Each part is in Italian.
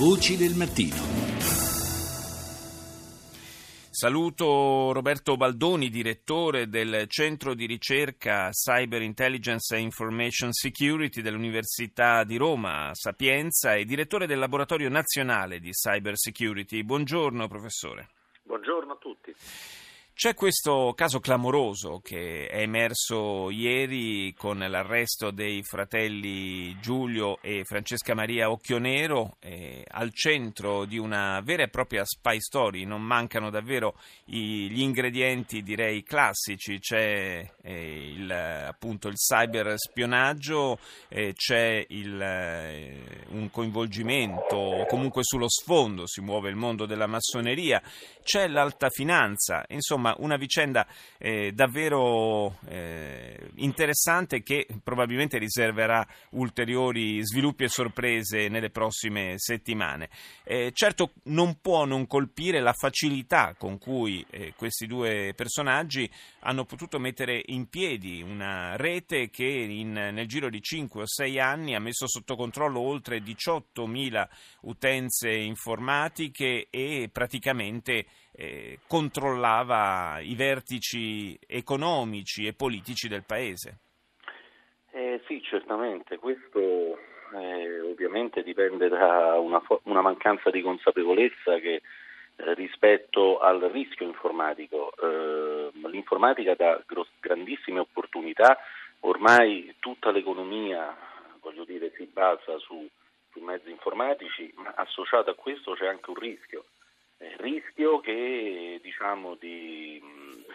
Voci del mattino. Saluto Roberto Baldoni, direttore del Centro di ricerca Cyber Intelligence and Information Security dell'Università di Roma, Sapienza, e direttore del Laboratorio Nazionale di Cyber Security. Buongiorno professore. Buongiorno a tutti. C'è questo caso clamoroso che è emerso ieri con l'arresto dei fratelli Giulio e Francesca Maria Occhionero eh, al centro di una vera e propria spy story. Non mancano davvero i, gli ingredienti, direi, classici. C'è eh, il, appunto il cyberspionaggio, eh, c'è il, eh, un coinvolgimento, comunque sullo sfondo si muove il mondo della massoneria, c'è l'alta finanza, insomma insomma una vicenda eh, davvero eh, interessante che probabilmente riserverà ulteriori sviluppi e sorprese nelle prossime settimane. Eh, certo non può non colpire la facilità con cui eh, questi due personaggi hanno potuto mettere in piedi una rete che in, nel giro di 5 o 6 anni ha messo sotto controllo oltre 18.000 utenze informatiche e praticamente eh, controllava i vertici economici e politici del paese. Eh, sì, certamente, questo eh, ovviamente dipende da una, una, mancanza di consapevolezza che eh, rispetto al rischio informatico. Eh, l'informatica dà grandissime opportunità, ormai tutta l'economia voglio dire, si basa su, su mezzi informatici, ma associato a questo c'è anche un rischio rischio che diciamo di mh,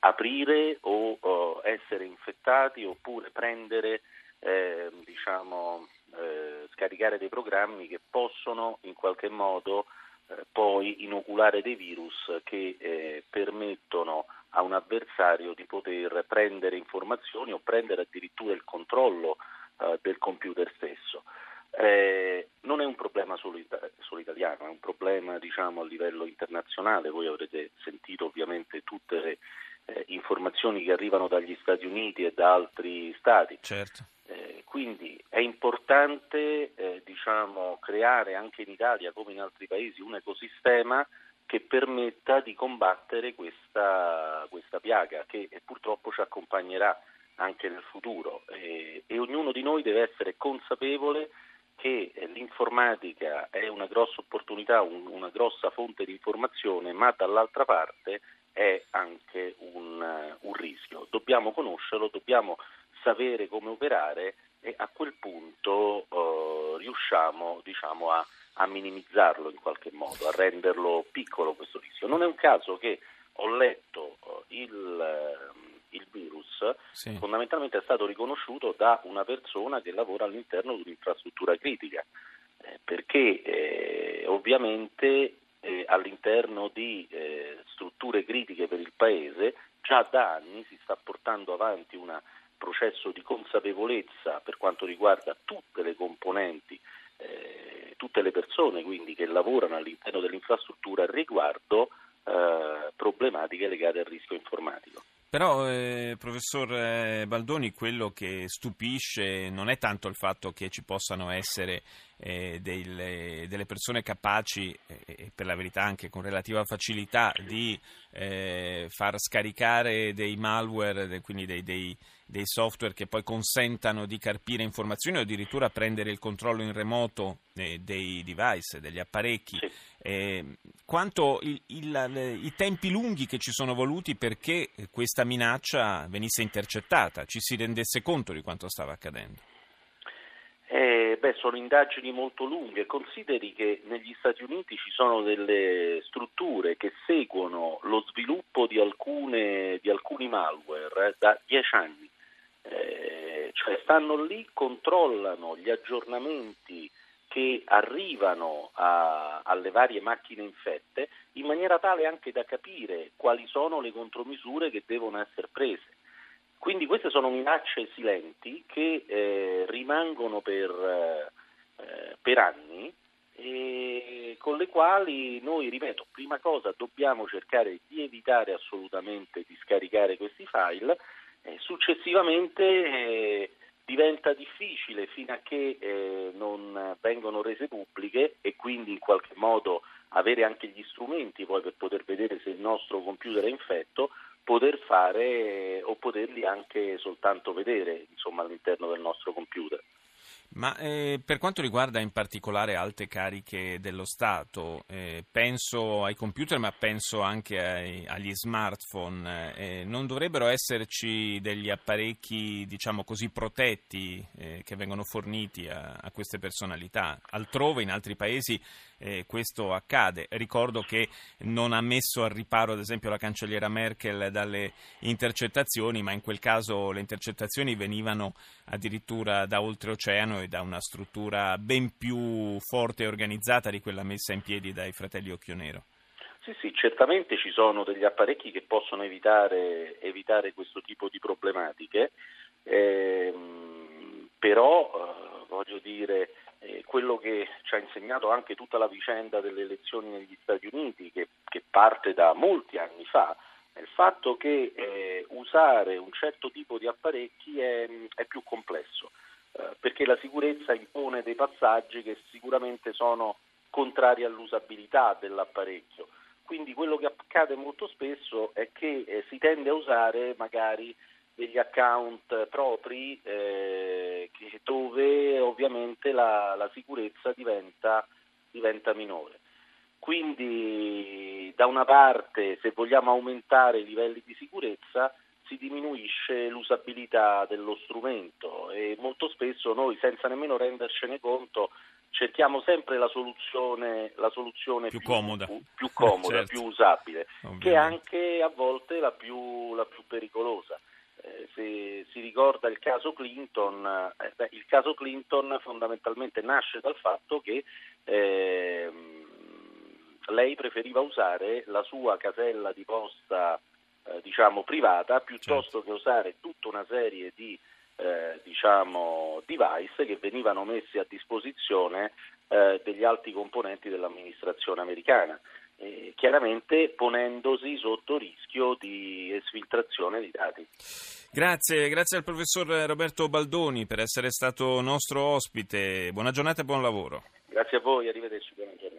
aprire o, o, essere infettati oppure prendere eh, diciamo eh, scaricare dei programmi che possono in qualche modo eh, poi inoculare dei virus che eh, permettono a un avversario di poter prendere informazioni o prendere addirittura il controllo eh, del computer stesso. Eh, non è un problema solo, solo, italiano, è un problema diciamo, a livello internazionale. Voi avrete sentito ovviamente tutte le eh, informazioni che arrivano dagli Stati Uniti e da altri stati. Certo. Eh, quindi è importante eh, diciamo, creare anche in Italia come in altri paesi un ecosistema che permetta di combattere questa, questa piaga che purtroppo ci accompagnerà anche nel futuro e ognuno di noi deve essere consapevole che l'informatica è una grossa opportunità, un, una grossa fonte di informazione, ma dall'altra parte è anche un, uh, un rischio. Dobbiamo conoscerlo, dobbiamo sapere come operare e a quel punto uh, riusciamo diciamo, a, a, minimizzarlo in qualche modo, a renderlo piccolo questo rischio. Non è un caso che ho letto uh, il il virus, sì. fondamentalmente è stato riconosciuto da una persona che lavora all'interno di un'infrastruttura critica, eh, perché eh, ovviamente eh, all'interno di eh, strutture critiche per il Paese già da anni si sta portando avanti un processo di consapevolezza per quanto riguarda tutte le componenti eh, tutte le persone quindi, che lavorano all'interno dell'infrastruttura riguardo eh, problematiche legate al rischio informatico. Però, eh, professor eh, Baldoni, quello che stupisce non è tanto il fatto che ci possano essere eh, delle, delle, persone capaci, e per la verità anche con relativa facilità, di eh, far scaricare dei malware, quindi dei, dei, dei, software che poi consentano di carpire informazioni o addirittura prendere il controllo in remoto eh, dei device, degli apparecchi. Quanto il, il, i tempi lunghi che ci sono voluti perché questa minaccia venisse intercettata, ci si rendesse conto di quanto stava accadendo. Eh, beh, sono indagini molto lunghe. Consideri che negli Stati Uniti ci sono delle strutture che seguono lo sviluppo di, alcune, di alcuni malware eh, da dieci anni. Eh, cioè stanno lì, controllano gli aggiornamenti che arrivano a, alle varie macchine infette in maniera tale anche da capire quali sono le contromisure che devono essere prese. Quindi queste sono minacce silenti che eh, rimangono per, eh, per anni e con le quali noi, ripeto, prima cosa dobbiamo cercare di evitare assolutamente di scaricare questi file, e successivamente eh, diventa difficile fino a che eh, non vengono rese pubbliche e quindi in qualche modo avere anche gli strumenti poi per poter vedere se il nostro computer è infetto, poter fare o poterli anche soltanto vedere insomma, all'interno del nostro computer. Ma eh, per quanto riguarda in particolare alte cariche dello Stato, eh, penso ai computer ma penso anche ai, agli smartphone, eh, non dovrebbero esserci degli apparecchi diciamo così protetti eh, che vengono forniti a, a, queste personalità? Altrove, in altri paesi, eh, questo accade. Ricordo che non ha messo al riparo ad esempio la cancelliera Merkel dalle intercettazioni, ma in quel caso le intercettazioni venivano addirittura da oltreoceano e da una struttura ben più forte e organizzata di quella messa in piedi dai fratelli Occhionero. Sì, sì, certamente ci sono degli apparecchi che possono evitare, evitare questo tipo di problematiche, ehm, però eh, voglio dire, eh, quello che ci ha insegnato anche tutta la vicenda delle elezioni negli Stati Uniti, che, che parte da molti anni fa, è il fatto che eh, usare un certo tipo di apparecchi è, è più complesso. Eh, perché la sicurezza impone dei passaggi che sicuramente sono contrari all'usabilità dell'apparecchio. Quindi quello che accade molto spesso è che eh, si tende a usare magari degli account propri eh, dove ovviamente la, la sicurezza diventa, diventa, minore. Quindi da una parte se vogliamo aumentare i livelli di sicurezza si diminuisce l'usabilità dello strumento e molto spesso noi senza nemmeno rendercene conto cerchiamo sempre la soluzione, la soluzione più, più, comoda, più, più, comoda certo. più usabile, Ovviamente. che è anche a volte la più, la più pericolosa. Se si ricorda il caso Clinton, eh, beh, il caso Clinton fondamentalmente nasce dal fatto che eh, lei preferiva usare la sua casella di posta eh, diciamo, privata piuttosto certo. che usare tutta una serie di eh, diciamo, device che venivano messi a disposizione eh, degli alti componenti dell'amministrazione americana. Eh, chiaramente ponendosi sotto rischio di esfiltrazione di dati. Grazie, grazie al professor Roberto Baldoni per essere stato nostro ospite. Buona giornata e buon lavoro. Grazie a voi, arrivederci, buona giornata.